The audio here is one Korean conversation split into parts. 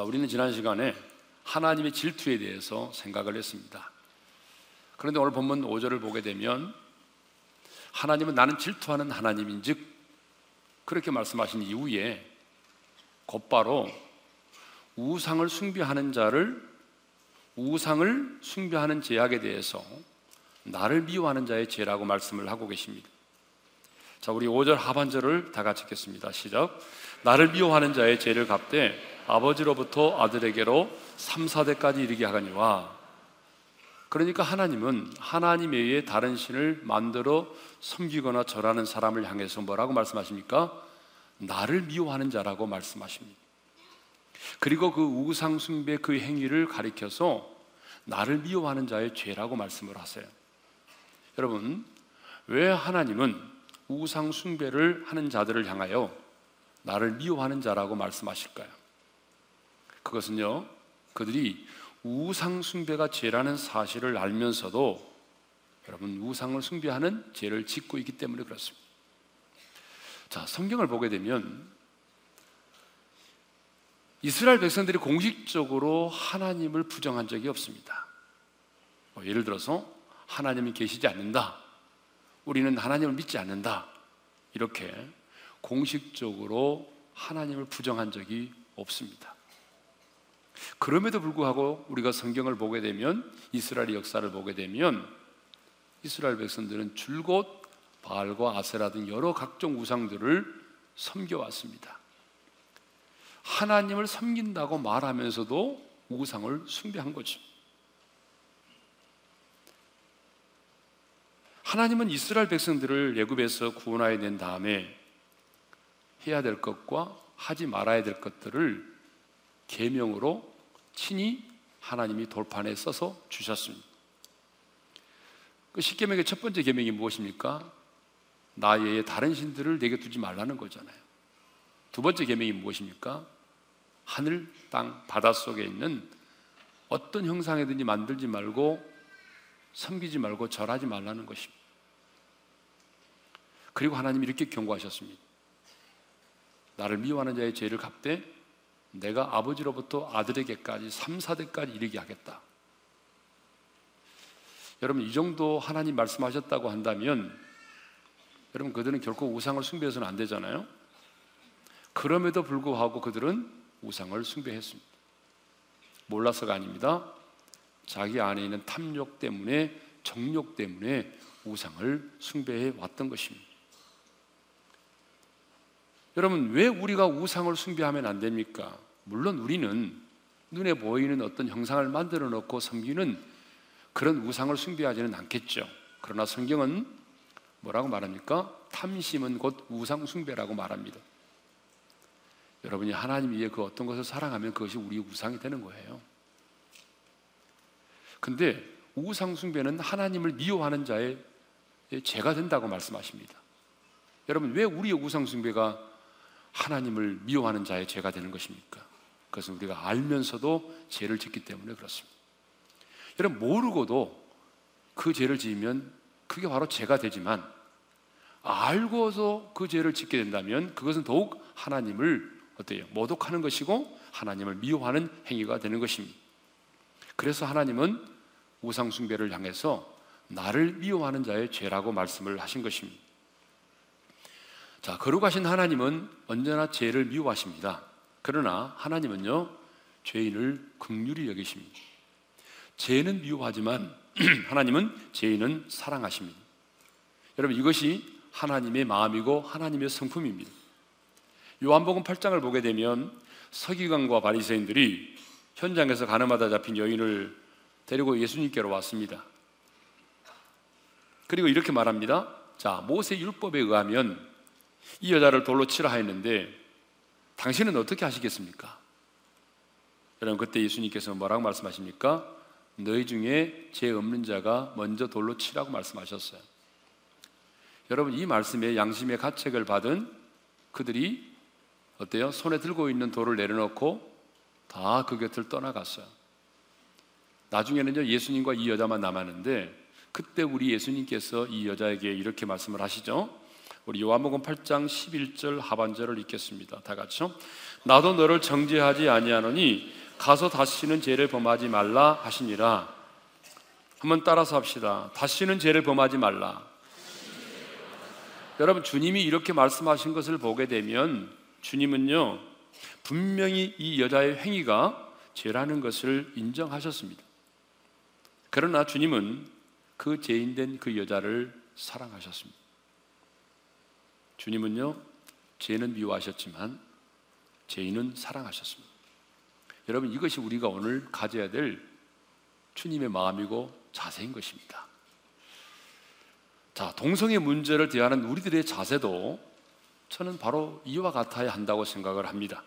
자, 우리는 지난 시간에 하나님의 질투에 대해서 생각을 했습니다. 그런데 오늘 본문 5절을 보게 되면 하나님은 나는 질투하는 하나님인즉 그렇게 말씀하신 이후에 곧바로 우상을 숭배하는 자를 우상을 숭배하는 죄악에 대해서 나를 미워하는 자의 죄라고 말씀을 하고 계십니다. 자, 우리 5절 하반절을 다 같이 읽겠습니다. 시작. 나를 미워하는 자의 죄를 갚되 아버지로부터 아들에게로 3, 4대까지 이르게 하거니와 그러니까 하나님은 하나님에 의해 다른 신을 만들어 섬기거나 절하는 사람을 향해서 뭐라고 말씀하십니까? 나를 미워하는 자라고 말씀하십니다. 그리고 그 우상 숭배 그 행위를 가리켜서 나를 미워하는 자의 죄라고 말씀을 하세요. 여러분, 왜 하나님은 우상 숭배를 하는 자들을 향하여 나를 미워하는 자라고 말씀하실까요? 그것은요, 그들이 우상 숭배가 죄라는 사실을 알면서도 여러분 우상을 숭배하는 죄를 짓고 있기 때문에 그렇습니다. 자, 성경을 보게 되면 이스라엘 백성들이 공식적으로 하나님을 부정한 적이 없습니다. 뭐 예를 들어서 하나님이 계시지 않는다. 우리는 하나님을 믿지 않는다. 이렇게 공식적으로 하나님을 부정한 적이 없습니다. 그럼에도 불구하고 우리가 성경을 보게 되면 이스라엘의 역사를 보게 되면 이스라엘 백성들은 줄곧 바알과 아세라 등 여러 각종 우상들을 섬겨왔습니다. 하나님을 섬긴다고 말하면서도 우상을 숭배한 거죠. 하나님은 이스라엘 백성들을 예굽에서 구원하여 낸 다음에 해야 될 것과 하지 말아야 될 것들을 계명으로 친히 하나님이 돌판에 써서 주셨습니다. 그 십계명의 첫 번째 계명이 무엇입니까? 나 외에 다른 신들을 내게 두지 말라는 거잖아요. 두 번째 계명이 무엇입니까? 하늘, 땅, 바다 속에 있는 어떤 형상이든지 만들지 말고 섬기지 말고 절하지 말라는 것입니다. 그리고 하나님이 이렇게 경고하셨습니다. 나를 미워하는 자의 죄를 갚되 내가 아버지로부터 아들에게까지 3, 4대까지 이르게 하겠다. 여러분 이 정도 하나님 말씀하셨다고 한다면 여러분 그들은 결코 우상을 숭배해서는 안 되잖아요. 그럼에도 불구하고 그들은 우상을 숭배했습니다. 몰라서가 아닙니다. 자기 안에 있는 탐욕 때문에 정욕 때문에 우상을 숭배해 왔던 것입니다. 여러분, 왜 우리가 우상을 숭배하면 안 됩니까? 물론 우리는 눈에 보이는 어떤 형상을 만들어 놓고 섬기는 그런 우상을 숭배하지는 않겠죠. 그러나 성경은 뭐라고 말합니까? 탐심은 곧 우상 숭배라고 말합니다. 여러분이 하나님 위에 그 어떤 것을 사랑하면 그것이 우리의 우상이 되는 거예요. 근데 우상 숭배는 하나님을 미워하는 자의 죄가 된다고 말씀하십니다. 여러분 왜 우리의 우상 숭배가 하나님을 미워하는 자의 죄가 되는 것입니까? 그것은 우리가 알면서도 죄를 짓기 때문에 그렇습니다. 여러분 모르고도 그 죄를 지으면 그게 바로 죄가 되지만 알고서 그 죄를 짓게 된다면 그것은 더욱 하나님을 어때요? 모독하는 것이고 하나님을 미워하는 행위가 되는 것입니다. 그래서 하나님은 우상숭배를 향해서 나를 미워하는 자의 죄라고 말씀을 하신 것입니다. 자, 거룩하신 하나님은 언제나 죄를 미워하십니다. 그러나 하나님은요, 죄인을 극률히 여기십니다. 죄는 미워하지만 하나님은 죄인은 사랑하십니다. 여러분, 이것이 하나님의 마음이고 하나님의 성품입니다. 요한복음 8장을 보게 되면 서기관과 바리새인들이 현장에서 가늠하다 잡힌 여인을 데리고 예수님께로 왔습니다. 그리고 이렇게 말합니다. 자, 모세 율법에 의하면 이 여자를 돌로 치라 했는데 당신은 어떻게 하시겠습니까? 여러분 그때 예수님께서 뭐라고 말씀하십니까? 너희 중에 죄 없는 자가 먼저 돌로 치라고 말씀하셨어요. 여러분 이 말씀에 양심의 가책을 받은 그들이 어때요? 손에 들고 있는 돌을 내려놓고 다 그 곁을 떠나갔어요. 나중에는요 예수님과 이 여자만 남았는데 그때 우리 예수님께서 이 여자에게 이렇게 말씀을 하시죠. 우리 요한복음 8장 11절 하반절을 읽겠습니다. 다 같이요. 나도 너를 정죄하지 아니하노니 가서 다시는 죄를 범하지 말라 하시니라. 한번 따라서 합시다. 다시는 죄를 범하지 말라. 여러분 주님이 이렇게 말씀하신 것을 보게 되면 주님은요 분명히 이 여자의 행위가 죄라는 것을 인정하셨습니다. 그러나 주님은 그 죄인된 그 여자를 사랑하셨습니다. 주님은요 죄는 미워하셨지만 죄인은 사랑하셨습니다. 여러분 이것이 우리가 오늘 가져야 될 주님의 마음이고 자세인 것입니다. 자, 동성애 문제를 대하는 우리들의 자세도 저는 바로 이와 같아야 한다고 생각을 합니다.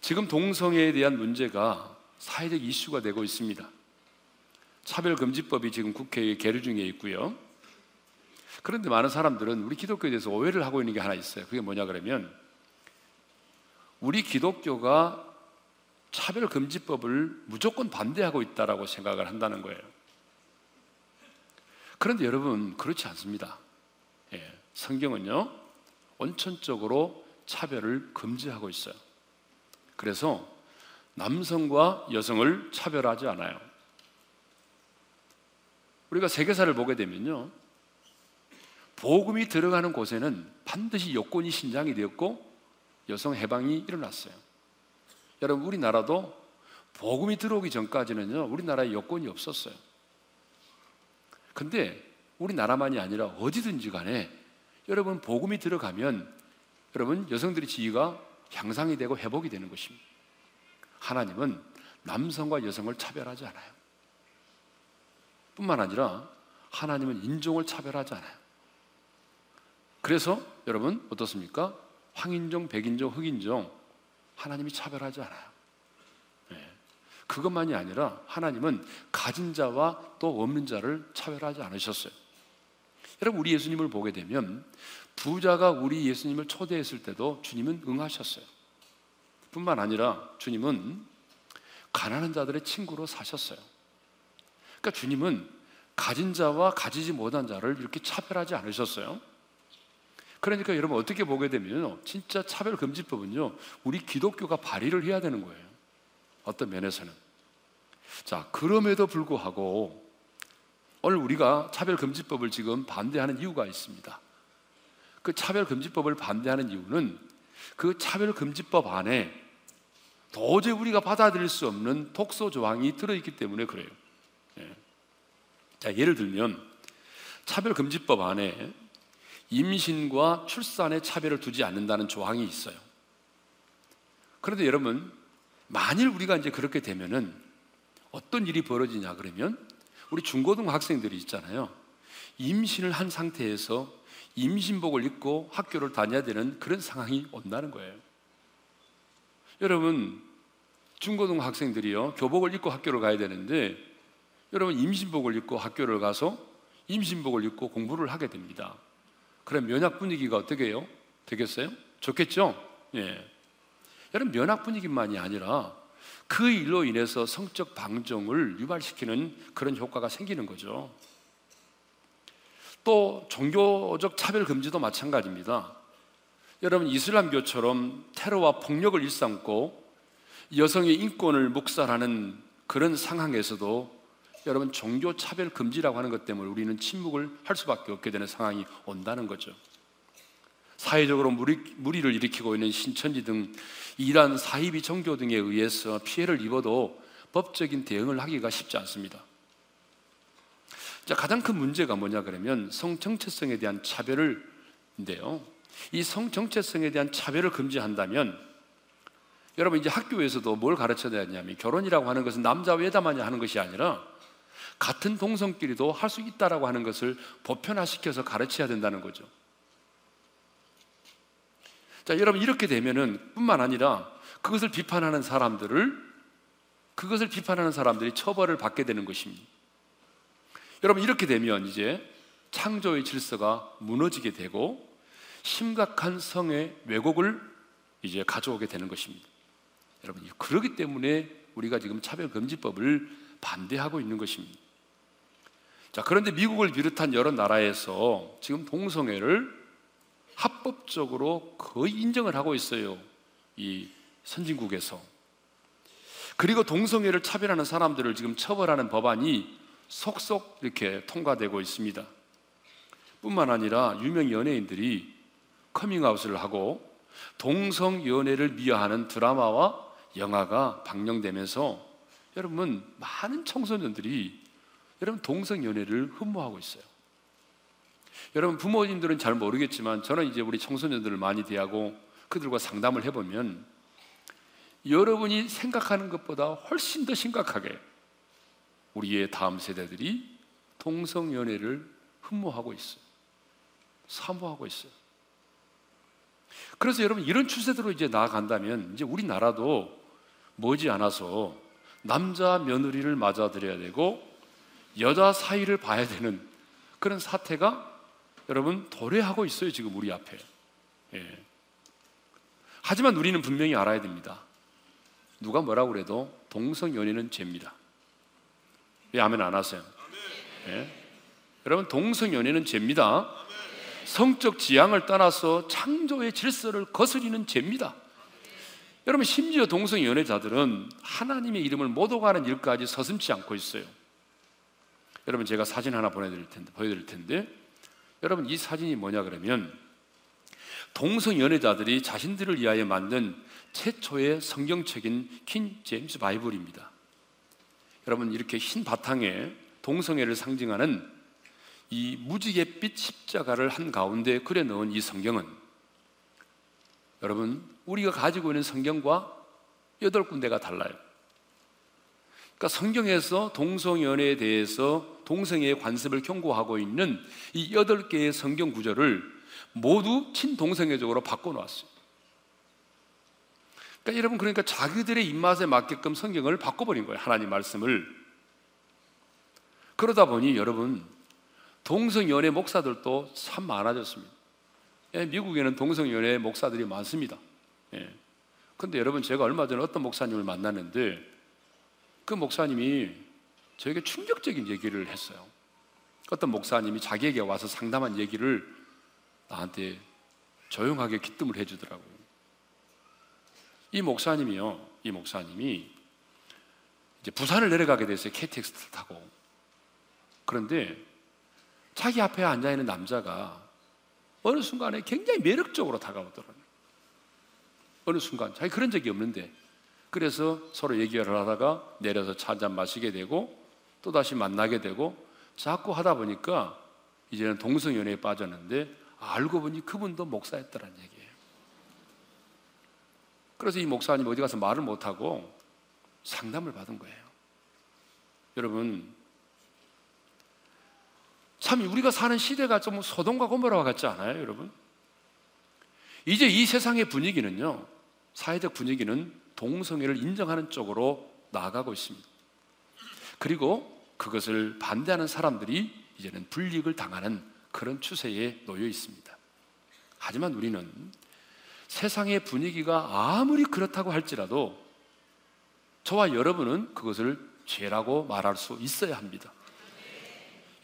지금 동성애에 대한 문제가 사회적 이슈가 되고 있습니다. 차별금지법이 지금 국회에 계류 중에 있고요. 그런데 많은 사람들은 우리 기독교에 대해서 오해를 하고 있는 게 하나 있어요. 그게 뭐냐 그러면 우리 기독교가 차별금지법을 무조건 반대하고 있다라고 생각을 한다는 거예요. 그런데 여러분 그렇지 않습니다. 예, 성경은요 원천적으로 차별을 금지하고 있어요. 그래서 남성과 여성을 차별하지 않아요. 우리가 세계사를 보게 되면요 복음이 들어가는 곳에는 반드시 여건이 신장이 되었고 여성 해방이 일어났어요. 여러분 우리나라도 복음이 들어오기 전까지는요 우리나라에 여건이 없었어요. 근데 우리나라만이 아니라 어디든지 간에 여러분 복음이 들어가면 여러분 여성들의 지위가 향상이 되고 회복이 되는 것입니다. 하나님은 남성과 여성을 차별하지 않아요. 뿐만 아니라 하나님은 인종을 차별하지 않아요. 그래서 여러분 어떻습니까? 황인종, 백인종, 흑인종 하나님이 차별하지 않아요. 네. 그것만이 아니라 하나님은 가진 자와 또 없는 자를 차별하지 않으셨어요. 여러분 우리 예수님을 보게 되면 부자가 우리 예수님을 초대했을 때도 주님은 응하셨어요. 뿐만 아니라 주님은 가난한 자들의 친구로 사셨어요. 그러니까 주님은 가진 자와 가지지 못한 자를 이렇게 차별하지 않으셨어요. 그러니까 여러분 어떻게 보게 되면요. 진짜 차별금지법은요. 우리 기독교가 발의를 해야 되는 거예요. 어떤 면에서는. 자, 그럼에도 불구하고 오늘 우리가 차별금지법을 지금 반대하는 이유가 있습니다. 그 차별금지법을 반대하는 이유는 그 차별금지법 안에 도저히 우리가 받아들일 수 없는 독소 조항이 들어있기 때문에 그래요. 예. 자, 예를 들면 차별금지법 안에 임신과 출산에 차별을 두지 않는다는 조항이 있어요. 그런데 여러분, 만일 우리가 이제 그렇게 되면은 어떤 일이 벌어지냐 그러면 우리 중고등 학생들이 있잖아요. 임신을 한 상태에서 임신복을 입고 학교를 다녀야 되는 그런 상황이 온다는 거예요. 여러분, 중고등 학생들이요, 교복을 입고 학교를 가야 되는데, 여러분, 임신복을 입고 학교를 가서 임신복을 입고 공부를 하게 됩니다. 그럼 면학 분위기가 어떻게 해요? 되겠어요? 좋겠죠? 예. 여러분, 면학 분위기만이 아니라 그 일로 인해서 성적 방종을 유발시키는 그런 효과가 생기는 거죠. 또 종교적 차별 금지도 마찬가지입니다. 여러분 이슬람교처럼 테러와 폭력을 일삼고 여성의 인권을 묵살하는 그런 상황에서도 여러분 종교 차별 금지라고 하는 것 때문에 우리는 침묵을 할 수밖에 없게 되는 상황이 온다는 거죠. 사회적으로 무리, 무리 를 일으키고 있는 신천지 등 이란 사이비 종교 등에 의해서 피해를 입어도 법적인 대응을 하기가 쉽지 않습니다. 자, 가장 큰 문제가 뭐냐 그러면 성정체성에 대한 차별을인데요. 이 성정체성에 대한 차별을 금지한다면 여러분 이제 학교에서도 뭘 가르쳐야 되냐면 결혼이라고 하는 것은 남자 외다만이 하는 것이 아니라 같은 동성끼리도 할 수 있다라고 하는 것을 보편화시켜서 가르쳐야 된다는 거죠. 자, 여러분 이렇게 되면은 뿐만 아니라 그것을 비판하는 사람들을 그것을 비판하는 사람들이 처벌을 받게 되는 것입니다. 여러분 이렇게 되면 이제 창조의 질서가 무너지게 되고 심각한 성의 왜곡을 이제 가져오게 되는 것입니다. 여러분 그러기 때문에 우리가 지금 차별금지법을 반대하고 있는 것입니다. 자, 그런데 미국을 비롯한 여러 나라에서 지금 동성애를 합법적으로 거의 인정을 하고 있어요. 이 선진국에서. 그리고 동성애를 차별하는 사람들을 지금 처벌하는 법안이 속속 이렇게 통과되고 있습니다. 뿐만 아니라 유명 연예인들이 커밍아웃을 하고 동성 연애를 미화하는 드라마와 영화가 방영되면서 여러분 많은 청소년들이 여러분 동성 연애를 흠모하고 있어요. 여러분 부모님들은 잘 모르겠지만 저는 이제 우리 청소년들을 많이 대하고 그들과 상담을 해보면 여러분이 생각하는 것보다 훨씬 더 심각하게 우리의 다음 세대들이 동성 연애를 흠모하고 있어요. 사모하고 있어요. 그래서 여러분 이런 추세대로 이제 나아간다면 이제 우리나라도 머지 않아서 남자 며느리를 맞아들여야 되고 여자 사이를 봐야 되는 그런 사태가 여러분 도래하고 있어요 지금 우리 앞에. 예. 하지만 우리는 분명히 알아야 됩니다. 누가 뭐라고 그래도 동성 연애는 죄입니다. 왜 아멘 안 하세요? 예? 여러분 동성 연애는 죄입니다. 성적 지향을 떠나서 창조의 질서를 거스리는 죄입니다. 여러분 심지어 동성 연애자들은 하나님의 이름을 못 오가는 일까지 서슴지 않고 있어요. 여러분 제가 사진 하나 보내드릴 텐데 보여드릴 텐데 여러분 이 사진이 뭐냐 그러면 동성 연애자들이 자신들을 위하여 만든 최초의 성경책인 킨 제임스 바이블입니다. 여러분 이렇게 흰 바탕에 동성애를 상징하는 이 무지갯빛 십자가를 한 가운데 그려 넣은 이 성경은 여러분 우리가 가지고 있는 성경과 여덟 군데가 달라요. 그러니까 성경에서 동성연애에 대해서 동성애의 관습을 경고하고 있는 이 여덟 개의 성경 구절을 모두 친동성애적으로 바꿔놓았어요. 그러니까 여러분 그러니까 자기들의 입맛에 맞게끔 성경을 바꿔버린 거예요. 하나님 말씀을. 그러다 보니 여러분 동성연애 목사들도 참 많아졌습니다. 예, 미국에는 동성연애 목사들이 많습니다. 예. 근데 여러분 제가 얼마 전에 어떤 목사님을 만났는데 그 목사님이 저에게 충격적인 얘기를 했어요. 어떤 목사님이 자기에게 와서 상담한 얘기를 나한테 조용하게 기뜸을 해주더라고요. 이 목사님이요, 이 목사님이 이제 부산을 내려가게 됐어요. KTX를 타고. 그런데 자기 앞에 앉아있는 남자가 어느 순간에 굉장히 매력적으로 다가오더라고요. 어느 순간. 자기 그런 적이 없는데. 그래서 서로 얘기를 하다가 내려서 차 한 잔 마시게 되고 또다시 만나게 되고 자꾸 하다 보니까 이제는 동성연애에 빠졌는데 알고 보니 그분도 목사였더란 얘기예요. 그래서 이 목사님 어디 가서 말을 못하고 상담을 받은 거예요. 여러분, 참 우리가 사는 시대가 좀 소동과 고모라와 같지 않아요, 여러분? 이제 이 세상의 분위기는요, 사회적 분위기는 동성애를 인정하는 쪽으로 나아가고 있습니다. 그리고 그것을 반대하는 사람들이 이제는 불이익을 당하는 그런 추세에 놓여 있습니다. 하지만 우리는 세상의 분위기가 아무리 그렇다고 할지라도 저와 여러분은 그것을 죄라고 말할 수 있어야 합니다.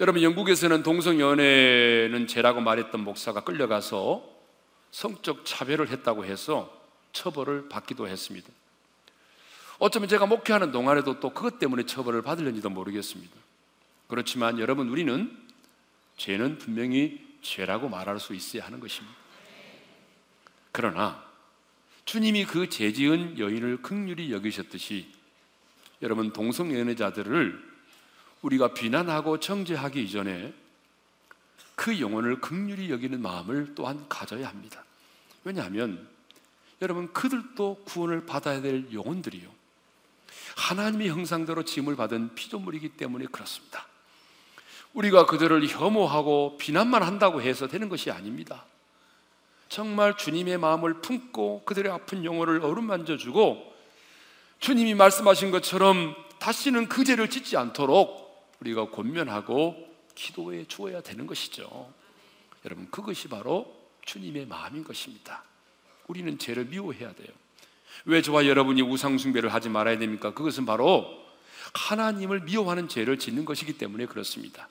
여러분 영국에서는 동성 연애는 죄라고 말했던 목사가 끌려가서 성적 차별을 했다고 해서 처벌을 받기도 했습니다. 어쩌면 제가 목회하는 동안에도 또 그것 때문에 처벌을 받을는지도 모르겠습니다. 그렇지만 여러분 우리는 죄는 분명히 죄라고 말할 수 있어야 하는 것입니다. 그러나 주님이 그 죄지은 여인을 극률히 여기셨듯이 여러분 동성 연애자들을 우리가 비난하고 정죄하기 이전에 그 영혼을 극률히 여기는 마음을 또한 가져야 합니다. 왜냐하면 여러분 그들도 구원을 받아야 될 영혼들이요. 하나님의 형상대로 짐을 받은 피조물이기 때문에 그렇습니다. 우리가 그들을 혐오하고 비난만 한다고 해서 되는 것이 아닙니다. 정말 주님의 마음을 품고 그들의 아픈 영혼을 어루만져 주고 주님이 말씀하신 것처럼 다시는 그 죄를 짓지 않도록 우리가 권면하고 기도해 주어야 되는 것이죠. 여러분, 그것이 바로 주님의 마음인 것입니다. 우리는 죄를 미워해야 돼요. 왜 저와 여러분이 우상숭배를 하지 말아야 됩니까? 그것은 바로 하나님을 미워하는 죄를 짓는 것이기 때문에 그렇습니다.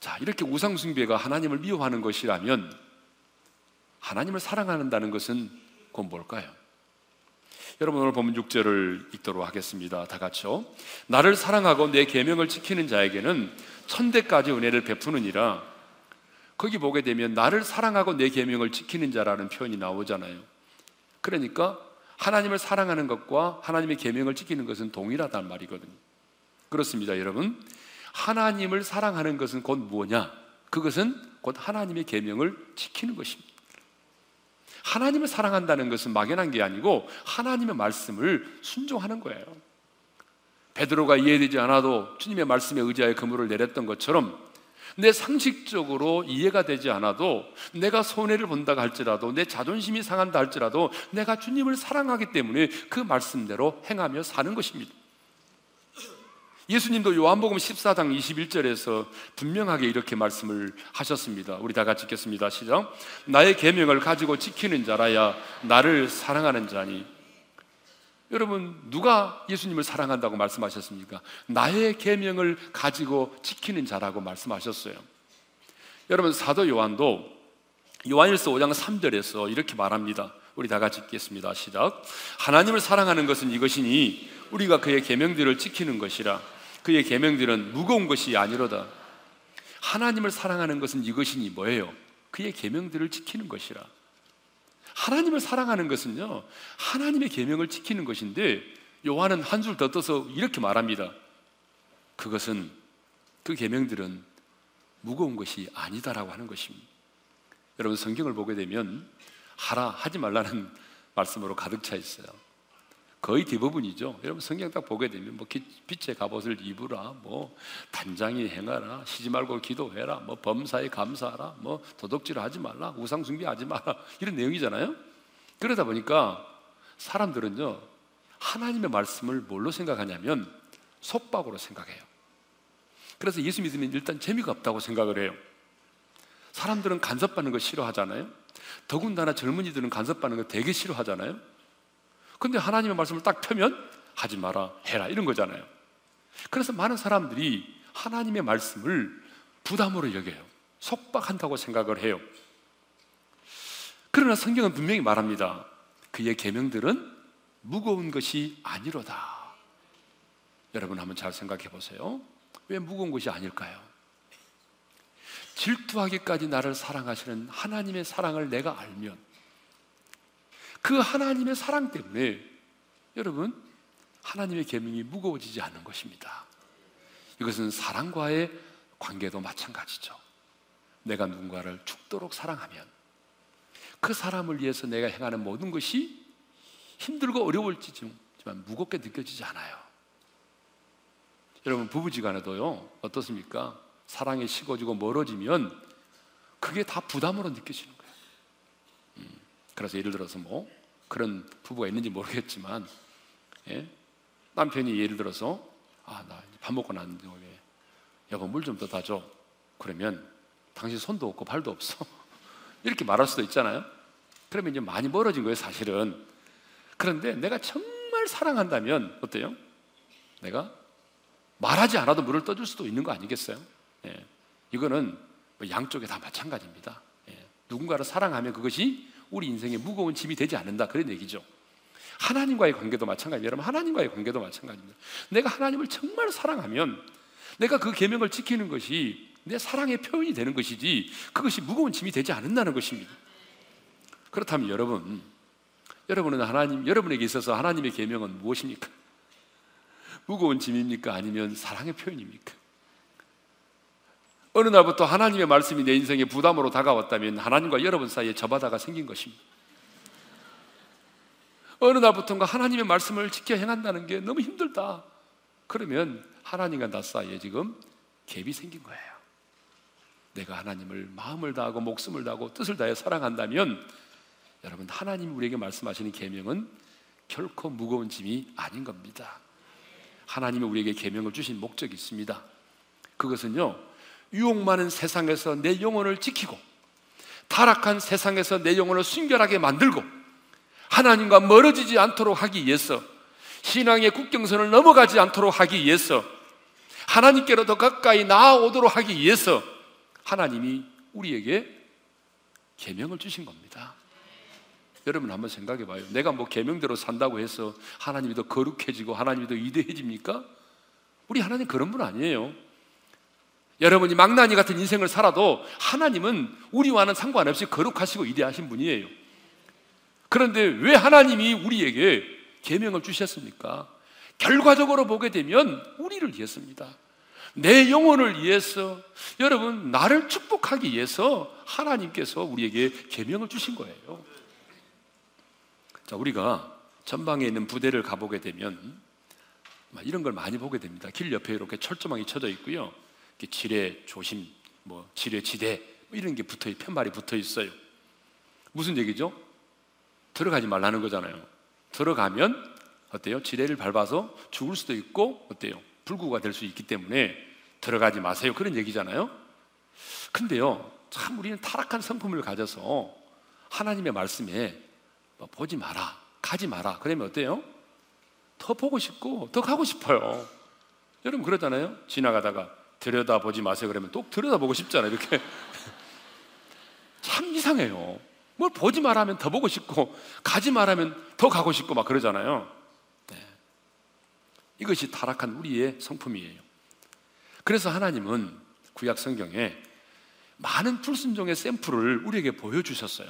자, 이렇게 우상숭배가 하나님을 미워하는 것이라면 하나님을 사랑한다는 것은 곧 뭘까요? 여러분 오늘 본문 6절을 읽도록 하겠습니다. 다 같이요. 나를 사랑하고 내 계명을 지키는 자에게는 천대까지 은혜를 베푸느니라. 거기 보게 되면 나를 사랑하고 내 계명을 지키는 자라는 표현이 나오잖아요. 그러니까 하나님을 사랑하는 것과 하나님의 계명을 지키는 것은 동일하단 말이거든요. 그렇습니다, 여러분. 하나님을 사랑하는 것은 곧 뭐냐? 그것은 곧 하나님의 계명을 지키는 것입니다. 하나님을 사랑한다는 것은 막연한 게 아니고 하나님의 말씀을 순종하는 거예요. 베드로가 이해되지 않아도 주님의 말씀에 의지하여 그물을 내렸던 것처럼 내 상식적으로 이해가 되지 않아도 내가 손해를 본다 할지라도 내 자존심이 상한다 할지라도 내가 주님을 사랑하기 때문에 그 말씀대로 행하며 사는 것입니다. 예수님도 요한복음 14장 21절에서 분명하게 이렇게 말씀을 하셨습니다. 우리 다 같이 읽겠습니다. 시작. 나의 계명을 가지고 지키는 자라야 나를 사랑하는 자니. 여러분 누가 예수님을 사랑한다고 말씀하셨습니까? 나의 계명을 가지고 지키는 자라고 말씀하셨어요. 여러분 사도 요한도 요한일서 5장 3절에서 이렇게 말합니다. 우리 다 같이 읽겠습니다. 시작. 하나님을 사랑하는 것은 이것이니 우리가 그의 계명들을 지키는 것이라. 그의 계명들은 무거운 것이 아니로다. 하나님을 사랑하는 것은 이것이니 뭐예요? 그의 계명들을 지키는 것이라. 하나님을 사랑하는 것은요. 하나님의 계명을 지키는 것인데 요한은 한 줄 더 떠서 이렇게 말합니다. 그것은 그 계명들은 무거운 것이 아니다라고 하는 것입니다. 여러분 성경을 보게 되면 하라 하지 말라는 말씀으로 가득 차 있어요. 거의 대부분이죠. 여러분 성경 딱 보게 되면 뭐 빛의 갑옷을 입으라, 뭐 단장이 행하라, 쉬지 말고 기도해라, 뭐 범사에 감사하라, 뭐 도덕질 하지 말라, 우상 숭배하지 마라 이런 내용이잖아요. 그러다 보니까 사람들은요 하나님의 말씀을 뭘로 생각하냐면 속박으로 생각해요. 그래서 예수 믿으면 일단 재미가 없다고 생각을 해요. 사람들은 간섭받는 거 싫어하잖아요. 더군다나 젊은이들은 간섭받는 거 되게 싫어하잖아요. 근데 하나님의 말씀을 딱 펴면 하지 마라, 해라 이런 거잖아요. 그래서 많은 사람들이 하나님의 말씀을 부담으로 여겨요. 속박한다고 생각을 해요. 그러나 성경은 분명히 말합니다. 그의 계명들은 무거운 것이 아니로다. 여러분 한번 잘 생각해 보세요. 왜 무거운 것이 아닐까요? 질투하기까지 나를 사랑하시는 하나님의 사랑을 내가 알면 그 하나님의 사랑 때문에 여러분 하나님의 계명이 무거워지지 않는 것입니다. 이것은 사랑과의 관계도 마찬가지죠. 내가 누군가를 죽도록 사랑하면 그 사람을 위해서 내가 행하는 모든 것이 힘들고 어려울지만 무겁게 느껴지지 않아요. 여러분 부부지간에도요 어떻습니까? 사랑이 식어지고 멀어지면 그게 다 부담으로 느껴지는 거예요. 음, 그래서 예를 들어서 뭐 그런 부부가 있는지 모르겠지만 예? 남편이 예를 들어서 아 나 밥 먹고 났는데 여보 물 좀 더 다줘 그러면 당신 손도 없고 발도 없어 이렇게 말할 수도 있잖아요. 그러면 이제 많이 멀어진 거예요 사실은. 그런데 내가 정말 사랑한다면 어때요? 내가 말하지 않아도 물을 떠줄 수도 있는 거 아니겠어요? 예. 이거는 뭐 양쪽에 다 마찬가지입니다. 예. 누군가를 사랑하면 그것이 우리 인생에 무거운 짐이 되지 않는다 그런 얘기죠. 하나님과의 관계도 마찬가지입니다. 여러분 하나님과의 관계도 마찬가지입니다. 내가 하나님을 정말 사랑하면 내가 그 계명을 지키는 것이 내 사랑의 표현이 되는 것이지 그것이 무거운 짐이 되지 않는다는 것입니다. 그렇다면 여러분, 여러분은 하나님, 여러분에게 있어서 하나님의 계명은 무엇입니까? 무거운 짐입니까? 아니면 사랑의 표현입니까? 어느 날부터 하나님의 말씀이 내 인생에 부담으로 다가왔다면 하나님과 여러분 사이에 저바다가 생긴 것입니다. 어느 날부터인가 하나님의 말씀을 지켜 행한다는 게 너무 힘들다. 그러면 하나님과 나 사이에 지금 갭이 생긴 거예요. 내가 하나님을 마음을 다하고 목숨을 다하고 뜻을 다해 사랑한다면 여러분 하나님 우리에게 말씀하시는 계명은 결코 무거운 짐이 아닌 겁니다. 하나님이 우리에게 계명을 주신 목적이 있습니다. 그것은요 유혹 많은 세상에서 내 영혼을 지키고 타락한 세상에서 내 영혼을 순결하게 만들고 하나님과 멀어지지 않도록 하기 위해서 신앙의 국경선을 넘어가지 않도록 하기 위해서 하나님께로 더 가까이 나아오도록 하기 위해서 하나님이 우리에게 계명을 주신 겁니다. 여러분 한번 생각해 봐요. 내가 뭐 계명대로 산다고 해서 하나님이 더 거룩해지고 하나님이 더 위대해집니까? 우리 하나님 그런 분 아니에요. 여러분이 망나니 같은 인생을 살아도 하나님은 우리와는 상관없이 거룩하시고 위대하신 분이에요. 그런데 왜 하나님이 우리에게 계명을 주셨습니까? 결과적으로 보게 되면 우리를 위해서입니다. 내 영혼을 위해서 여러분 나를 축복하기 위해서 하나님께서 우리에게 계명을 주신 거예요. 자, 우리가 전방에 있는 부대를 가보게 되면 이런 걸 많이 보게 됩니다. 길 옆에 이렇게 철조망이 쳐져 있고요. 지뢰 조심, 뭐 지뢰 지대 뭐 이런 게 붙어 편말이 붙어 있어요. 무슨 얘기죠? 들어가지 말라는 거잖아요. 들어가면 어때요? 지뢰를 밟아서 죽을 수도 있고 어때요? 불구가 될 수 있기 때문에 들어가지 마세요. 그런 얘기잖아요. 근데요, 참 우리는 타락한 성품을 가져서 하나님의 말씀에 뭐 보지 마라, 가지 마라. 그러면 어때요? 더 보고 싶고 더 가고 싶어요. 여러분 그러잖아요. 지나가다가 들여다 보지 마세요. 그러면 또 들여다 보고 싶잖아요. 이렇게 참 이상해요. 뭘 보지 말하면 더 보고 싶고 가지 말하면 더 가고 싶고 막 그러잖아요. 네. 이것이 타락한 우리의 성품이에요. 그래서 하나님은 구약 성경에 많은 불순종의 샘플을 우리에게 보여주셨어요.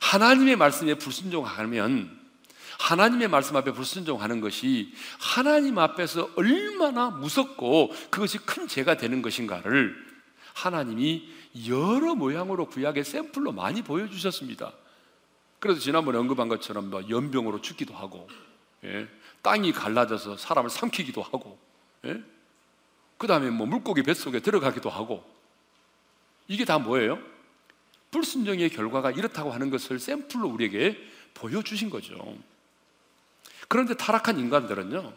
하나님의 말씀에 불순종하면 하나님의 말씀 앞에 불순종하는 것이 하나님 앞에서 얼마나 무섭고 그것이 큰 죄가 되는 것인가를 하나님이 여러 모양으로 구약의 샘플로 많이 보여주셨습니다. 그래서 지난번에 언급한 것처럼 뭐 연병으로 죽기도 하고, 예? 땅이 갈라져서 사람을 삼키기도 하고, 예? 그 다음에 뭐 물고기 뱃속에 들어가기도 하고, 이게 다 뭐예요? 불순종의 결과가 이렇다고 하는 것을 샘플로 우리에게 보여주신 거죠. 그런데 타락한 인간들은요,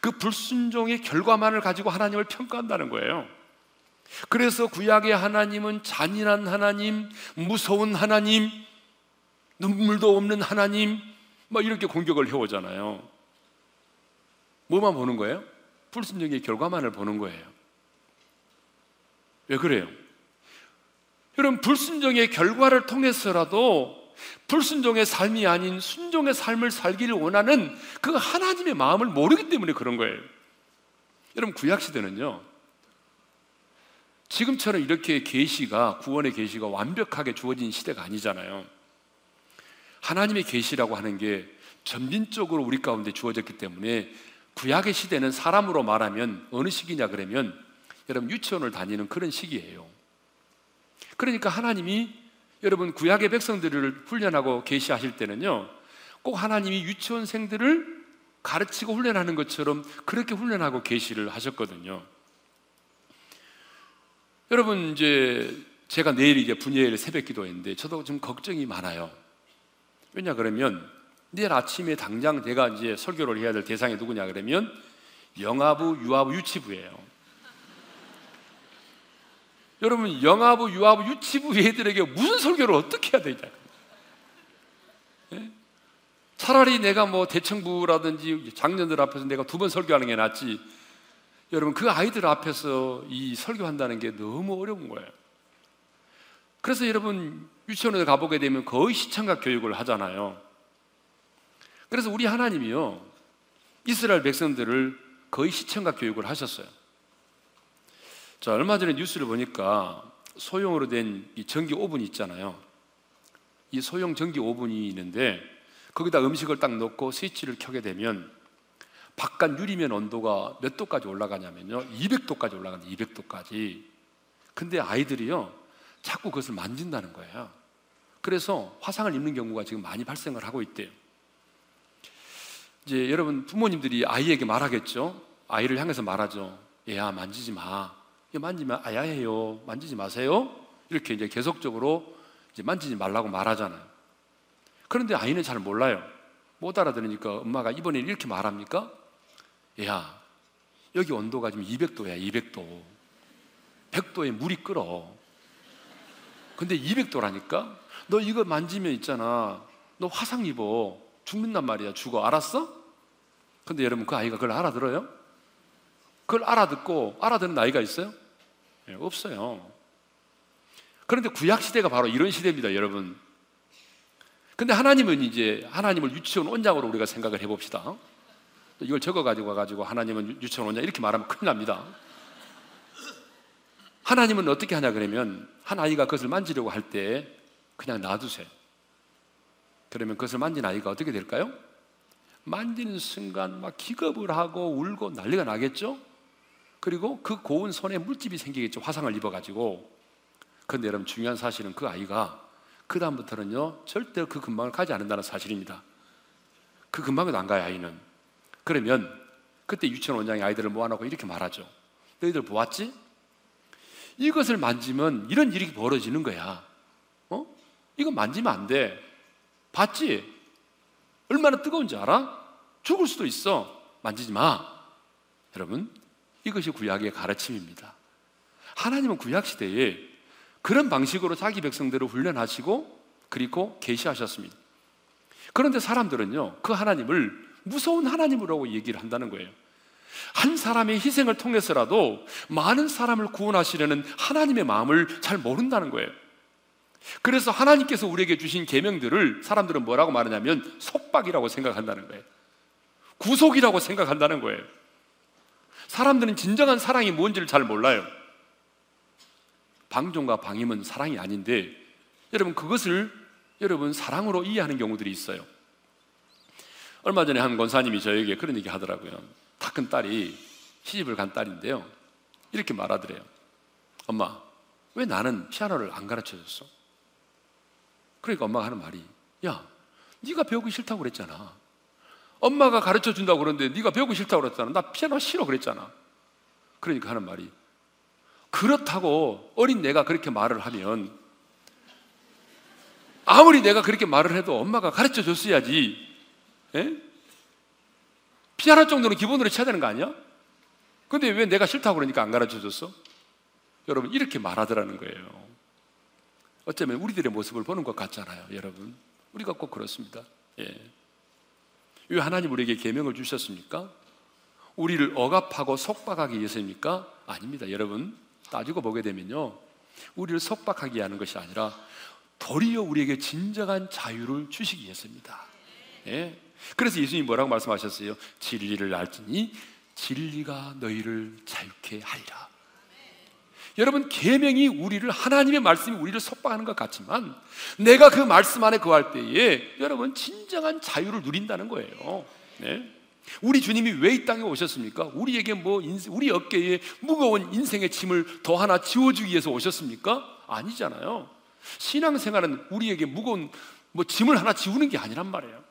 그 불순종의 결과만을 가지고 하나님을 평가한다는 거예요. 그래서 구약의 하나님은 잔인한 하나님, 무서운 하나님, 눈물도 없는 하나님, 막 이렇게 공격을 해오잖아요. 뭐만 보는 거예요? 불순종의 결과만을 보는 거예요. 왜 그래요? 여러분, 불순종의 결과를 통해서라도 불순종의 삶이 아닌 순종의 삶을 살기를 원하는 그 하나님의 마음을 모르기 때문에 그런 거예요. 여러분 구약 시대는요. 지금처럼 이렇게 계시가 구원의 계시가 완벽하게 주어진 시대가 아니잖아요. 하나님의 계시라고 하는 게 점진적으로 우리 가운데 주어졌기 때문에 구약의 시대는 사람으로 말하면 어느 시기냐 그러면 여러분 유치원을 다니는 그런 시기예요. 그러니까 하나님이 여러분 구약의 백성들을 훈련하고 계시하실 때는요. 꼭 하나님이 유치원생들을 가르치고 훈련하는 것처럼 그렇게 훈련하고 계시를 하셨거든요. 여러분 이제 제가 내일 이제 분야일 새벽 기도인데 저도 좀 걱정이 많아요. 왜냐 그러면 내일 아침에 당장 제가 이제 설교를 해야 될 대상이 누구냐 그러면 영아부, 유아부, 유치부예요. 여러분 영아부, 유아부, 유치부 애들에게 무슨 설교를 어떻게 해야 되냐? 예? 차라리 내가 뭐 대청부라든지 장년들 앞에서 내가 두 번 설교하는 게 낫지. 여러분 그 아이들 앞에서 이 설교한다는 게 너무 어려운 거예요. 그래서 여러분 유치원에 가보게 되면 거의 시청각 교육을 하잖아요. 그래서 우리 하나님이요 이스라엘 백성들을 거의 시청각 교육을 하셨어요. 자, 얼마 전에 뉴스를 보니까 소형으로 된 이 전기 오븐이 있잖아요. 이 소형 전기 오븐이 있는데 거기다 음식을 딱 넣고 스위치를 켜게 되면 바깥 유리면 온도가 몇 도까지 올라가냐면요. 200도까지 올라간다. 200도까지. 근데 아이들이요. 자꾸 그것을 만진다는 거예요. 그래서 화상을 입는 경우가 지금 많이 발생을 하고 있대요. 이제 여러분 부모님들이 아이에게 말하겠죠. 아이를 향해서 말하죠. 얘야 만지지 마. 만지면 아야해요. 만지지 마세요. 이렇게 이제 계속적으로 이제 만지지 말라고 말하잖아요. 그런데 아이는 잘 몰라요. 못 알아들으니까 엄마가 이번에 이렇게 말합니까? 야, 여기 온도가 지금 200도야, 200도. 100도에 물이 끓어. 근데 200도라니까? 너 이거 만지면 있잖아. 너 화상 입어. 죽는단 말이야. 죽어. 알았어? 근데 여러분 그 아이가 그걸 알아들어요? 그걸 알아듣고 알아듣는 나이가 있어요? 네, 없어요. 그런데 구약 시대가 바로 이런 시대입니다, 여러분. 근데 하나님은 이제 하나님을 유치원 원장으로 우리가 생각을 해봅시다. 이걸 적어 가지고 와가지고 하나님은 유치원 원장 이렇게 말하면 큰일 납니다. 하나님은 어떻게 하냐 그러면 한 아이가 그것을 만지려고 할 때 그냥 놔두세요. 그러면 그것을 만진 아이가 어떻게 될까요? 만지는 순간 막 기겁을 하고 울고 난리가 나겠죠? 그리고 그 고운 손에 물집이 생기겠죠. 화상을 입어가지고. 그런데 여러분 중요한 사실은 그 아이가 그다음부터는요, 절대 그 근방을 가지 않는다는 사실입니다. 그 근방에도 안 가요, 아이는. 그러면 그때 유치원 원장이 아이들을 모아놓고 이렇게 말하죠. 너희들 보았지? 이것을 만지면 이런 일이 벌어지는 거야. 어? 이거 만지면 안 돼. 봤지? 얼마나 뜨거운지 알아? 죽을 수도 있어. 만지지 마. 여러분, 이것이 구약의 가르침입니다. 하나님은 구약 시대에 그런 방식으로 자기 백성들을 훈련하시고 그리고 계시하셨습니다. 그런데 사람들은요, 그 하나님을 무서운 하나님이라고 얘기를 한다는 거예요. 한 사람의 희생을 통해서라도 많은 사람을 구원하시려는 하나님의 마음을 잘 모른다는 거예요. 그래서 하나님께서 우리에게 주신 계명들을 사람들은 뭐라고 말하냐면 속박이라고 생각한다는 거예요. 구속이라고 생각한다는 거예요. 사람들은 진정한 사랑이 뭔지를 잘 몰라요. 방종과 방임은 사랑이 아닌데 여러분 그것을 여러분 사랑으로 이해하는 경우들이 있어요. 얼마 전에 한 권사님이 저에게 그런 얘기 하더라고요. 다 큰 딸이 시집을 간 딸인데요. 이렇게 말하더래요. 엄마, 왜 나는 피아노를 안 가르쳐 줬어? 그러니까 엄마가 하는 말이 야, 네가 배우기 싫다고 그랬잖아. 엄마가 가르쳐 준다고 그러는데 네가 배우기 싫다고 그랬잖아. 나 피아노 싫어 그랬잖아. 그러니까 하는 말이 그렇다고 어린 내가 그렇게 말을 하면 아무리 내가 그렇게 말을 해도 엄마가 가르쳐 줬어야지. 에? 예? 피아노 정도는 기본으로 쳐야 되는 거 아니야? 근데 왜 내가 싫다고 그러니까 안 가르쳐 줬어? 여러분 이렇게 말하더라는 거예요. 어쩌면 우리들의 모습을 보는 것 같잖아요, 여러분. 우리가 꼭 그렇습니다. 예. 왜 하나님 우리에게 계명을 주셨습니까? 우리를 억압하고 속박하기 위해서입니까? 아닙니다, 여러분. 따지고 보게 되면요, 우리를 속박하게 하는 것이 아니라 도리어 우리에게 진정한 자유를 주시기 위해서입니다. 예. 그래서 예수님이 뭐라고 말씀하셨어요? 진리를 알지니 진리가 너희를 자유케 하리라. 여러분 계명이 우리를 하나님의 말씀이 우리를 속박하는 것 같지만 내가 그 말씀 안에 거할 때에 여러분 진정한 자유를 누린다는 거예요. 네? 우리 주님이 왜 이 땅에 오셨습니까? 우리에게 뭐 인생, 우리 어깨에 무거운 인생의 짐을 더 하나 지워주기 위해서 오셨습니까? 아니잖아요. 신앙생활은 우리에게 무거운 뭐 짐을 하나 지우는 게 아니란 말이에요.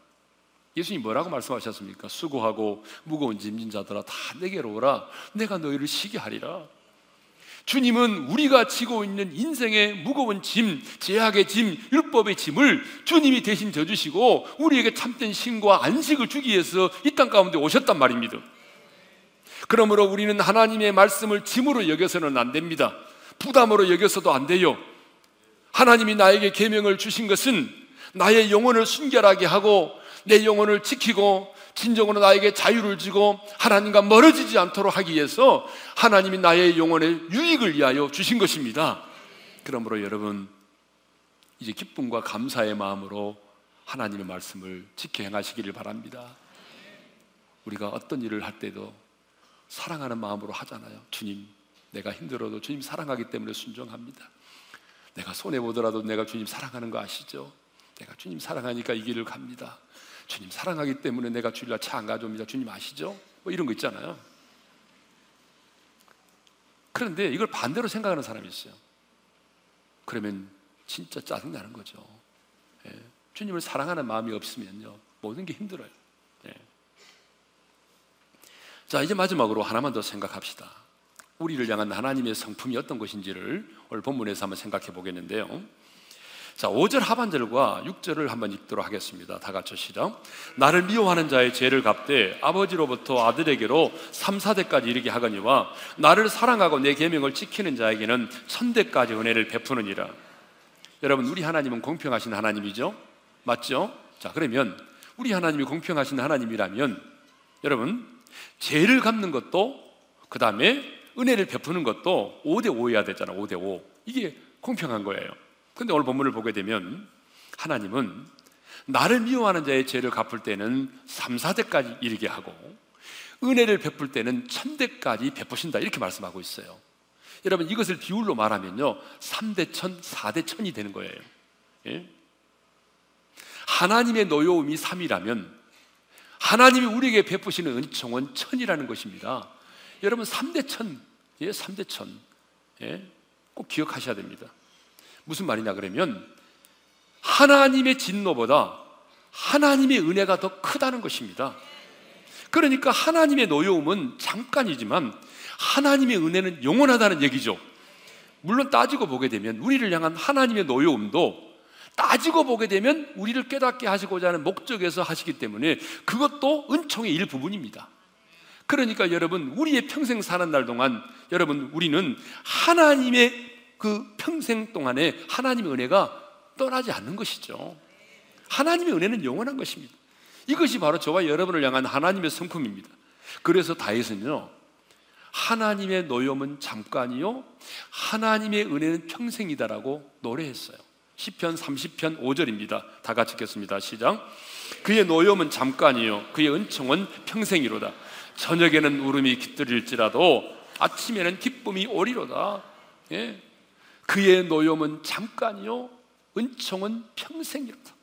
예수님 뭐라고 말씀하셨습니까? 수고하고 무거운 짐진 자들아 다 내게로 오라. 내가 너희를 쉬게 하리라. 주님은 우리가 지고 있는 인생의 무거운 짐, 제약의 짐, 율법의 짐을 주님이 대신 져주시고 우리에게 참된 신과 안식을 주기 위해서 이 땅 가운데 오셨단 말입니다. 그러므로 우리는 하나님의 말씀을 짐으로 여겨서는 안 됩니다. 부담으로 여겨서도 안 돼요. 하나님이 나에게 계명을 주신 것은 나의 영혼을 순결하게 하고 내 영혼을 지키고 진정으로 나에게 자유를 주고 하나님과 멀어지지 않도록 하기 위해서 하나님이 나의 영혼의 유익을 위하여 주신 것입니다. 그러므로 여러분 이제 기쁨과 감사의 마음으로 하나님의 말씀을 지켜 행하시기를 바랍니다. 우리가 어떤 일을 할 때도 사랑하는 마음으로 하잖아요. 주님, 내가 힘들어도 주님 사랑하기 때문에 순종합니다. 내가 손해 보더라도 내가 주님 사랑하는 거 아시죠? 내가 주님 사랑하니까 이 길을 갑니다. 주님 사랑하기 때문에 내가 주일날 차 안 가져옵니다. 주님 아시죠? 뭐 이런 거 있잖아요. 그런데 이걸 반대로 생각하는 사람이 있어요. 그러면 진짜 짜증나는 거죠. 예. 주님을 사랑하는 마음이 없으면요. 모든 게 힘들어요. 예. 자, 이제 마지막으로 하나만 더 생각합시다. 우리를 향한 하나님의 성품이 어떤 것인지를 오늘 본문에서 한번 생각해 보겠는데요. 자, 5절 하반절과 6절을 한번 읽도록 하겠습니다. 다 같이 시작. 나를 미워하는 자의 죄를 갚되 아버지로부터 아들에게로 3, 4대까지 이르게 하거니와 나를 사랑하고 내 계명을 지키는 자에게는 천대까지 은혜를 베푸느니라. 여러분, 우리 하나님은 공평하신 하나님이죠? 맞죠? 자, 그러면 우리 하나님이 공평하신 하나님이라면 여러분, 죄를 갚는 것도 그 다음에 은혜를 베푸는 것도 5대 5여야 되잖아. 5대 5. 이게 공평한 거예요. 근데 오늘 본문을 보게 되면 하나님은 나를 미워하는 자의 죄를 갚을 때는 3, 4대까지 이르게 하고 은혜를 베풀 때는 천대까지 베푸신다 이렇게 말씀하고 있어요. 여러분 이것을 비율로 말하면요 3대 천, 4대 천이 되는 거예요. 예? 하나님의 노여움이 3이라면 하나님이 우리에게 베푸시는 은총은 천이라는 것입니다. 여러분 3대 천, 예, 3대 천, 예, 꼭 기억하셔야 됩니다. 무슨 말이냐 그러면 하나님의 진노보다 하나님의 은혜가 더 크다는 것입니다. 그러니까 하나님의 노여움은 잠깐이지만 하나님의 은혜는 영원하다는 얘기죠. 물론 따지고 보게 되면 우리를 향한 하나님의 노여움도 따지고 보게 되면 우리를 깨닫게 하시고자 하는 목적에서 하시기 때문에 그것도 은총의 일부분입니다. 그러니까 여러분, 우리의 평생 사는 날 동안 여러분, 우리는 하나님의 그 평생 동안에 하나님의 은혜가 떠나지 않는 것이죠. 하나님의 은혜는 영원한 것입니다. 이것이 바로 저와 여러분을 향한 하나님의 성품입니다. 그래서 다윗은요, 하나님의 노염은 잠깐이요, 하나님의 은혜는 평생이다라고 노래했어요. 10편 30편 5절입니다. 다 같이 읽겠습니다. 시작. 그의 노염은 잠깐이요, 그의 은총은 평생이로다. 저녁에는 울음이 깃들일지라도 아침에는 기쁨이 오리로다. 예? 그의 노염은 잠깐이요, 은총은 평생이로다.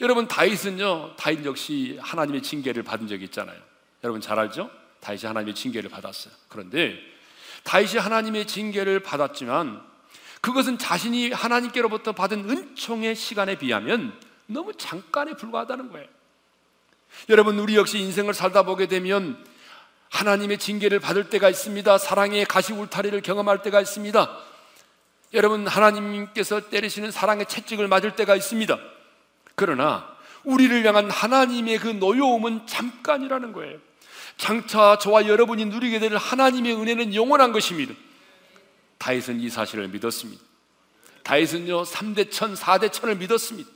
여러분 다윗은요, 다윗 역시 하나님의 징계를 받은 적이 있잖아요. 여러분 잘 알죠? 다윗이 하나님의 징계를 받았어요. 그런데 다윗이 하나님의 징계를 받았지만 그것은 자신이 하나님께로부터 받은 은총의 시간에 비하면 너무 잠깐에 불과하다는 거예요. 여러분 우리 역시 인생을 살다 보게 되면 하나님의 징계를 받을 때가 있습니다. 사랑의 가시 울타리를 경험할 때가 있습니다. 여러분 하나님께서 때리시는 사랑의 채찍을 맞을 때가 있습니다. 그러나 우리를 향한 하나님의 그 노여움은 잠깐이라는 거예요. 장차 저와 여러분이 누리게 될 하나님의 은혜는 영원한 것입니다. 다윗은 이 사실을 믿었습니다. 다윗은요 3대 천, 4대 천을 믿었습니다.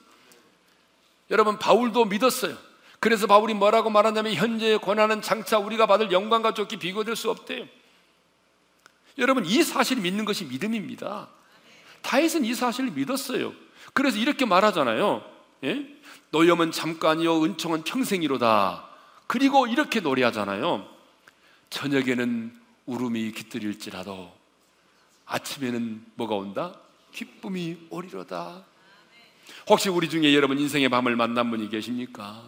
여러분 바울도 믿었어요. 그래서 바울이 뭐라고 말하냐면 현재의 고난은 장차 우리가 받을 영광과 좋게 비교될 수 없대요. 여러분 이 사실을 믿는 것이 믿음입니다. 다윗은 이 사실을 믿었어요. 그래서 이렇게 말하잖아요. 예? 노염은 잠깐이요 은총은 평생이로다. 그리고 이렇게 노래하잖아요. 저녁에는 울음이 깃들일지라도 아침에는 뭐가 온다? 기쁨이 오리로다. 혹시 우리 중에 여러분 인생의 밤을 만난 분이 계십니까?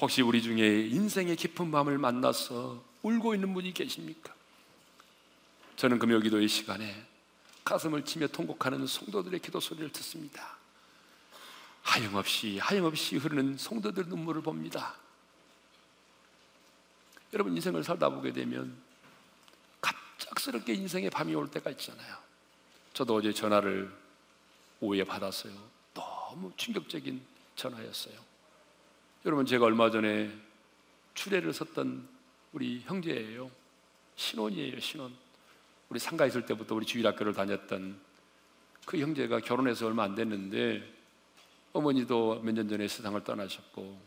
혹시 우리 중에 인생의 깊은 밤을 만나서 울고 있는 분이 계십니까? 저는 금요 기도의 시간에 가슴을 치며 통곡하는 성도들의 기도 소리를 듣습니다. 하염없이 하염없이 흐르는 성도들 눈물을 봅니다. 여러분 인생을 살다 보게 되면 갑작스럽게 인생의 밤이 올 때가 있잖아요. 저도 어제 전화를 오후에 받았어요. 너무 충격적인 전화였어요. 여러분 제가 얼마 전에 추례를 섰던 우리 형제예요. 신혼이에요, 신혼. 우리 상가 있을 때부터 우리 주일학교를 다녔던 그 형제가 결혼해서 얼마 안 됐는데 어머니도 몇 년 전에 세상을 떠나셨고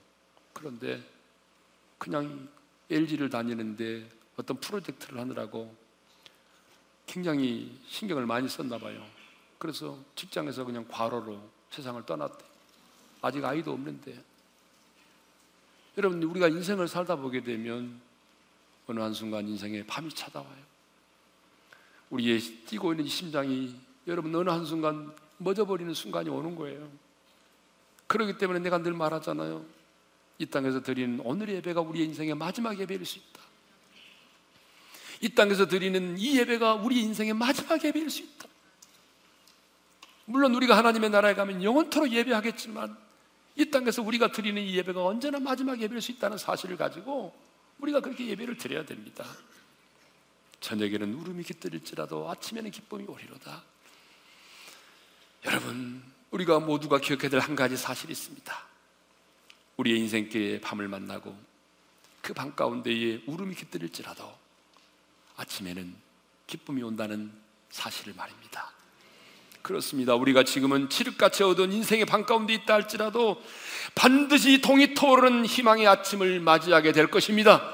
그런데 그냥 LG를 다니는데 어떤 프로젝트를 하느라고 굉장히 신경을 많이 썼나 봐요. 그래서 직장에서 그냥 과로로 세상을 떠났대. 아직 아이도 없는데. 여러분, 우리가 인생을 살다 보게 되면 어느 한순간 인생에 밤이 찾아와요. 우리의 뛰고 있는 심장이 여러분 어느 한순간 멎어버리는 순간이 오는 거예요. 그렇기 때문에 내가 늘 말하잖아요. 이 땅에서 드리는 오늘의 예배가 우리의 인생의 마지막 예배일 수 있다. 이 땅에서 드리는 이 예배가 우리 인생의 마지막 예배일 수 있다. 물론 우리가 하나님의 나라에 가면 영원토록 예배하겠지만 이 땅에서 우리가 드리는 이 예배가 언제나 마지막 예배일 수 있다는 사실을 가지고 우리가 그렇게 예배를 드려야 됩니다. 저녁에는 울음이 깃들일지라도 아침에는 기쁨이 오리로다. 여러분, 우리가 모두가 기억해야 될 한 가지 사실이 있습니다. 우리의 인생길에 밤을 만나고 그 밤 가운데에 울음이 깃들일지라도 아침에는 기쁨이 온다는 사실을 말입니다. 그렇습니다. 우리가 지금은 칠흑같이 얻은 인생의 밤 가운데 있다 할지라도 반드시 동이 터오르는 희망의 아침을 맞이하게 될 것입니다.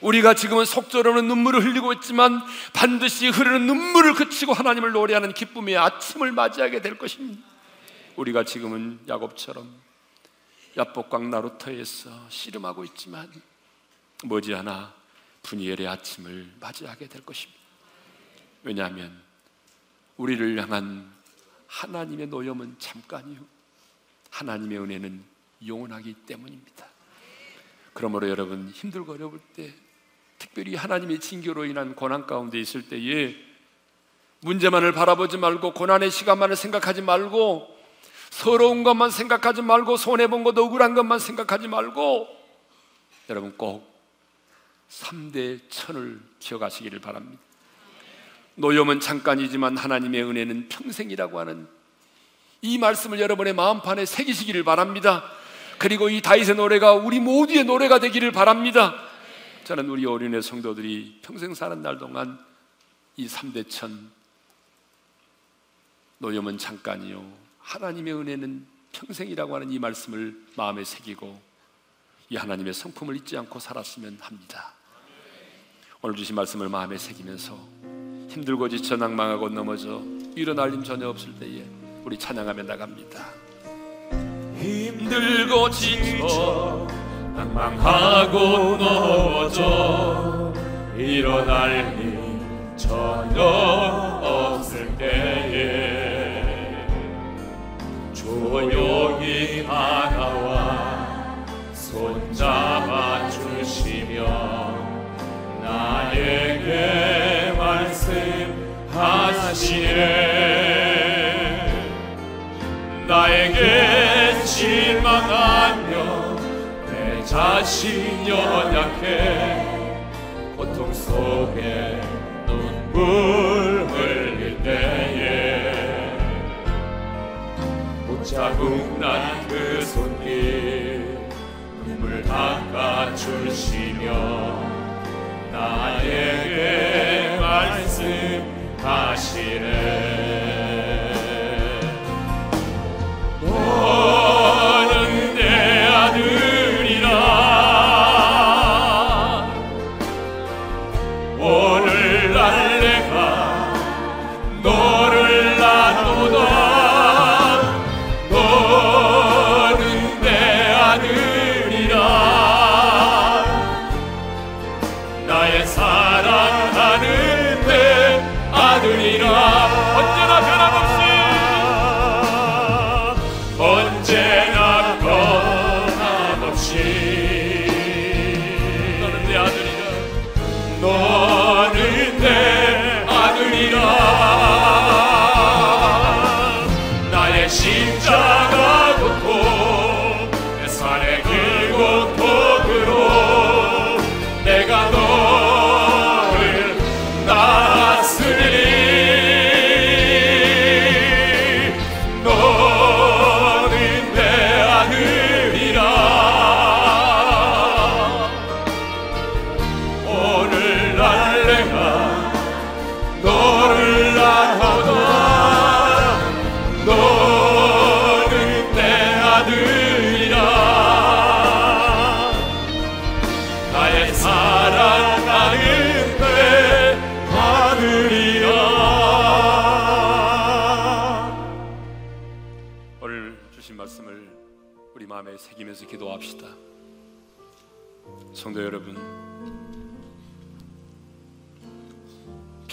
우리가 지금은 속절없는 눈물을 흘리고 있지만 반드시 흐르는 눈물을 그치고 하나님을 노래하는 기쁨의 아침을 맞이하게 될 것입니다. 우리가 지금은 야곱처럼 야복강 나루터에서 씨름하고 있지만 머지않아 분이엘의 아침을 맞이하게 될 것입니다. 왜냐하면 우리를 향한 하나님의 노염은 잠깐이요. 하나님의 은혜는 영원하기 때문입니다. 그러므로 여러분 힘들고 어려울 때 특별히 하나님의 징계로 인한 고난 가운데 있을 때에 문제만을 바라보지 말고 고난의 시간만을 생각하지 말고 서러운 것만 생각하지 말고 손해본 것 억울한 것만 생각하지 말고 여러분 꼭 3대 천을 기억하시기를 바랍니다. 노염은 잠깐이지만 하나님의 은혜는 평생이라고 하는 이 말씀을 여러분의 마음판에 새기시기를 바랍니다. 그리고 이 다윗의 노래가 우리 모두의 노래가 되기를 바랍니다. 저는 우리 어린애 성도들이 평생 사는 날 동안 이 3대 천 노염은 잠깐이요. 하나님의 은혜는 평생이라고 하는 이 말씀을 마음에 새기고 이 하나님의 성품을 잊지 않고 살았으면 합니다. 오늘 주신 말씀을 마음에 새기면서 힘들고 지쳐 낭망하고 넘어져 일어날 힘 전혀 없을 때에 우리 찬양하며 나갑니다. 힘들고 지쳐 낭망하고 넘어져 일어날 힘 전혀 없을 때에. 조용히 다가와 손잡아 주시며 나에게 말씀하시네. 나에게 내 자신 연약해 고통 속에 눈물 흘릴 때에 못자국 난 그 손길 눈물 닦아주시며 나에게 말씀하시네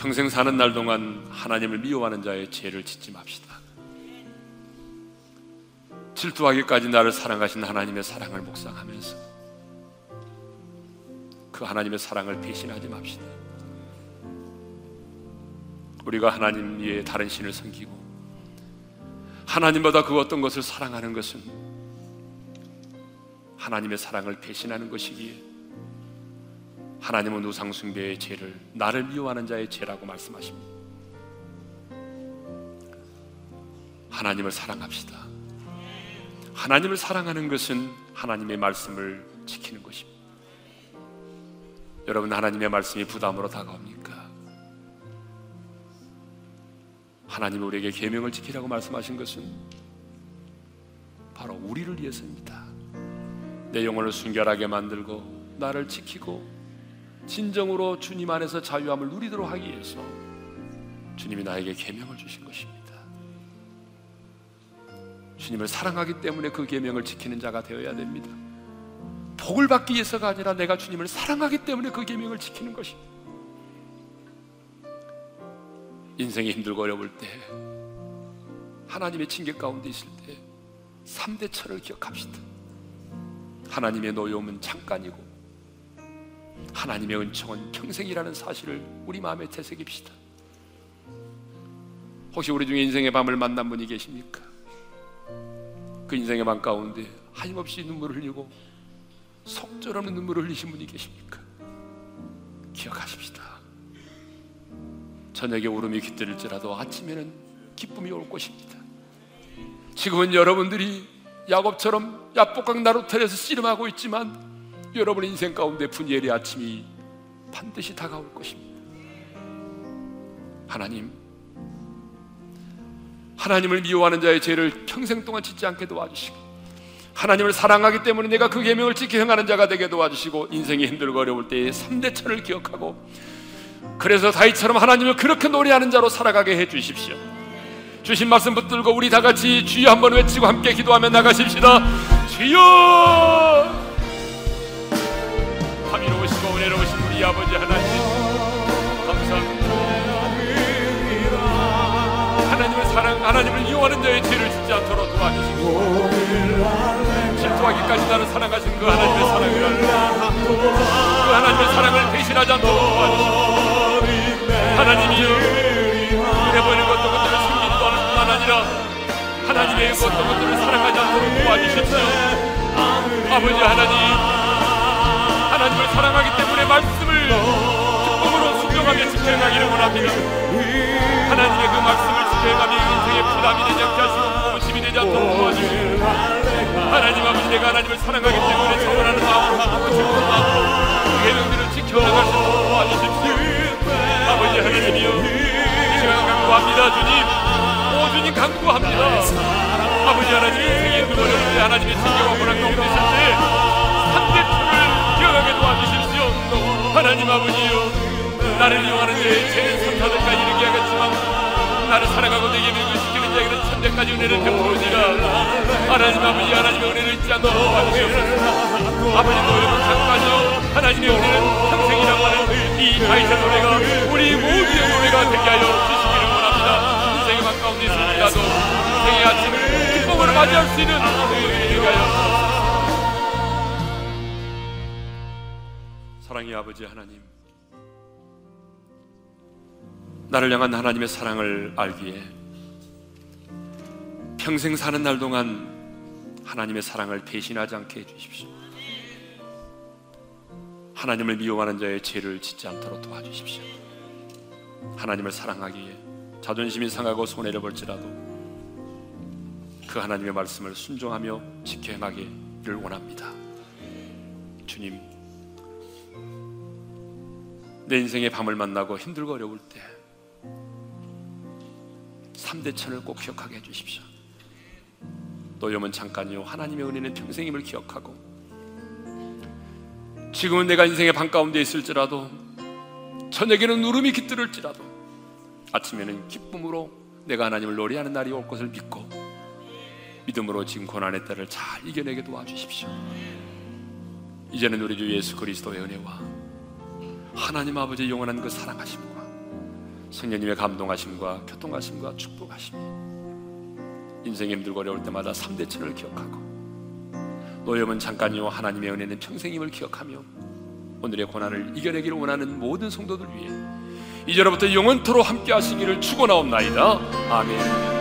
평생 사는 날 동안 하나님을 미워하는 자의 죄를 짓지 맙시다. 질투하기까지 나를 사랑하신 하나님의 사랑을 묵상하면서 그 하나님의 사랑을 배신하지 맙시다. 우리가 하나님 위에 다른 신을 섬기고 하나님보다 그 어떤 것을 사랑하는 것은 하나님의 사랑을 배신하는 것이기에 하나님은 우상숭배의 죄를 나를 미워하는 자의 죄라고 말씀하십니다. 하나님을 사랑합시다. 하나님을 사랑하는 것은 하나님의 말씀을 지키는 것입니다. 여러분 하나님의 말씀이 부담으로 다가옵니까? 하나님이 우리에게 계명을 지키라고 말씀하신 것은 바로 우리를 위해서입니다. 내 영혼을 순결하게 만들고 나를 지키고 진정으로 주님 안에서 자유함을 누리도록 하기 위해서 주님이 나에게 계명을 주신 것입니다. 주님을 사랑하기 때문에 그 계명을 지키는 자가 되어야 됩니다. 복을 받기 위해서가 아니라 내가 주님을 사랑하기 때문에 그 계명을 지키는 것입니다. 인생이 힘들고 어려울 때 하나님의 징계 가운데 있을 때 3대 철을 기억합시다. 하나님의 노여움은 잠깐이고 하나님의 은총은 평생이라는 사실을 우리 마음에 되새깁시다. 혹시 우리 중에 인생의 밤을 만난 분이 계십니까? 그 인생의 밤 가운데 하임없이 눈물을 흘리고 속절없는 눈물을 흘리신 분이 계십니까? 기억하십시다. 저녁에 울음이 깃들일지라도 아침에는 기쁨이 올 것입니다. 지금은 여러분들이 야곱처럼 야복강 나루텔에서 씨름하고 있지만 여러분 인생 가운데 분예의 아침이 반드시 다가올 것입니다. 하나님, 하나님을 미워하는 자의 죄를 평생 동안 짓지 않게 도와주시고 하나님을 사랑하기 때문에 내가 그 계명을 지켜 행하는 자가 되게 도와주시고 인생이 힘들고 어려울 때의 3대 천을 기억하고 그래서 다윗처럼 하나님을 그렇게 노래하는 자로 살아가게 해 주십시오. 주신 말씀 붙들고 우리 다 같이 주여 한번 외치고 함께 기도하며 나가십시다. 주여! 감이로우시고 은혜로우신 우리 아버지 하나님 감사합니다. 하나님을 사랑, 하나님을 이용하는 자의 죄를 짓지 않도록 도와주시고 질투하기까지 나를 사랑하신 그 하나님의 사랑을 그 하나님의 사랑을 대신하지 않도록 도와주시고 하나님이여 눈에 보이는 것도 것들을 숨기지도 않을 뿐만 아니라 하나님의 것도 것들을 사랑하지 않도록 도와주십시오 아버지 하나님 하나님을 사랑하기 때문에 말씀을 기쁨으로 순종하며 지켜가기를 원합니다. 하나님의 그 말씀을 지켜가며 인생의 부담이 되지 않게 하시고 고심이 되지 않도록 도와주시고 하나님 아버지 내가 하나님을 사랑하기 때문에 정원하는 마음으로 하고 싶은 마음으로 그 계명들을 지켜나갈 수 있도록 도와주십시오 아버지 하나님이여 이 시간 강구합니다. 주님 오 주님 강구합니다. 아버지 하나님 힘들고 어려울 때 하나님의 징계와 고난 가운데 있을 때 기억하게 도와주십시오. 하나님 아버지여 나를 이용하는 제 천사들까지 이르게 하겠지만 나를 사랑하고 내 계명을 지키는 자에게는 천대까지 은혜를 베풀으니라. 하나님 아버지 하나님의 은혜를 잊지 않도록 도와주시옵소서. 아버지 노력은 잠깐이요. 하나님의 은혜는 평생이라고 하는 이 다윗의 노래가 우리 모두의 노래가 되게 하여 주시기를 원합니다. 인생의 막 가운데 있을지라도 인생의 아침을 기쁨으로 맞이할 수 있는 우리들이 되게 하여 사랑의 아버지 하나님 나를 향한 하나님의 사랑을 알기에 평생 사는 날 동안 하나님의 사랑을 배신하지 않게 해주십시오. 하나님을 미워하는 자의 죄를 짓지 않도록 도와주십시오. 하나님을 사랑하기에 자존심이 상하고 손해를 볼지라도 그 하나님의 말씀을 순종하며 지켜 행하기를 원합니다. 주님, 내 인생의 밤을 만나고 힘들고 어려울 때 3대 천을 꼭 기억하게 해주십시오. 노염은 잠깐이요. 하나님의 은혜는 평생임을 기억하고 지금은 내가 인생의 방 가운데 있을지라도 저녁에는 울음이 깃들을지라도 아침에는 기쁨으로 내가 하나님을 노래하는 날이 올 것을 믿고 믿음으로 지금 고난의 때를 잘 이겨내게 도와주십시오. 이제는 우리 주 예수 그리스도의 은혜와 하나님 아버지의 영원한 그 사랑하심과 성령님의 감동하심과 교통하심과 축복하심이 인생이 힘들고 어려울 때마다 3대 천을 기억하고 노염은 잠깐이요 하나님의 은혜는 평생임을 기억하며 오늘의 고난을 이겨내기를 원하는 모든 성도들 위해 이제로부터 영원토로 함께 하시기를 축원하옵나이다. 아멘.